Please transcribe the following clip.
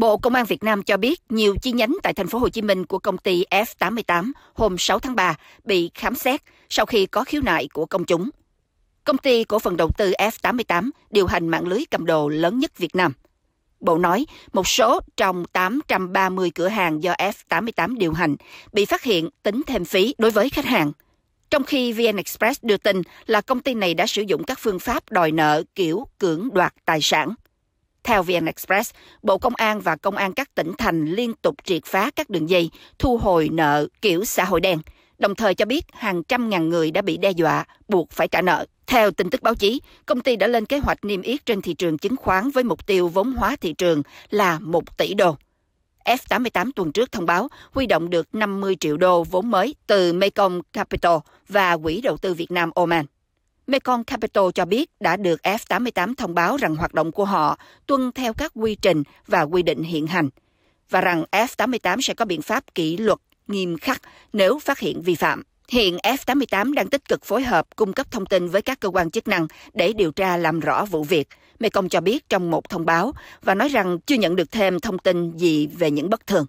Bộ Công an Việt Nam cho biết nhiều chi nhánh tại thành phố Hồ Chí Minh của công ty F88 hôm 6 tháng 3 bị khám xét sau khi có khiếu nại của công chúng. Công ty cổ phần đầu tư F88 điều hành mạng lưới cầm đồ lớn nhất Việt Nam. Bộ nói một số trong 830 cửa hàng do F88 điều hành bị phát hiện tính thêm phí đối với khách hàng. Trong khi VN Express đưa tin là công ty này đã sử dụng các phương pháp đòi nợ, kiểu cưỡng đoạt tài sản. Theo VN Express, Bộ Công an và Công an các tỉnh thành liên tục triệt phá các đường dây thu hồi nợ kiểu xã hội đen, đồng thời cho biết hàng trăm ngàn người đã bị đe dọa buộc phải trả nợ. Theo tin tức báo chí, công ty đã lên kế hoạch niêm yết trên thị trường chứng khoán với mục tiêu vốn hóa thị trường là 1 tỷ đô. F88 tuần trước thông báo huy động được 50 triệu đô vốn mới từ Mekong Capital và Quỹ đầu tư Việt Nam Oman. Mekong Capital cho biết đã được F88 thông báo rằng hoạt động của họ tuân theo các quy trình và quy định hiện hành, và rằng F88 sẽ có biện pháp kỷ luật nghiêm khắc nếu phát hiện vi phạm. Hiện F88 đang tích cực phối hợp cung cấp thông tin với các cơ quan chức năng để điều tra làm rõ vụ việc. Mekong cho biết trong một thông báo và nói rằng chưa nhận được thêm thông tin gì về những bất thường.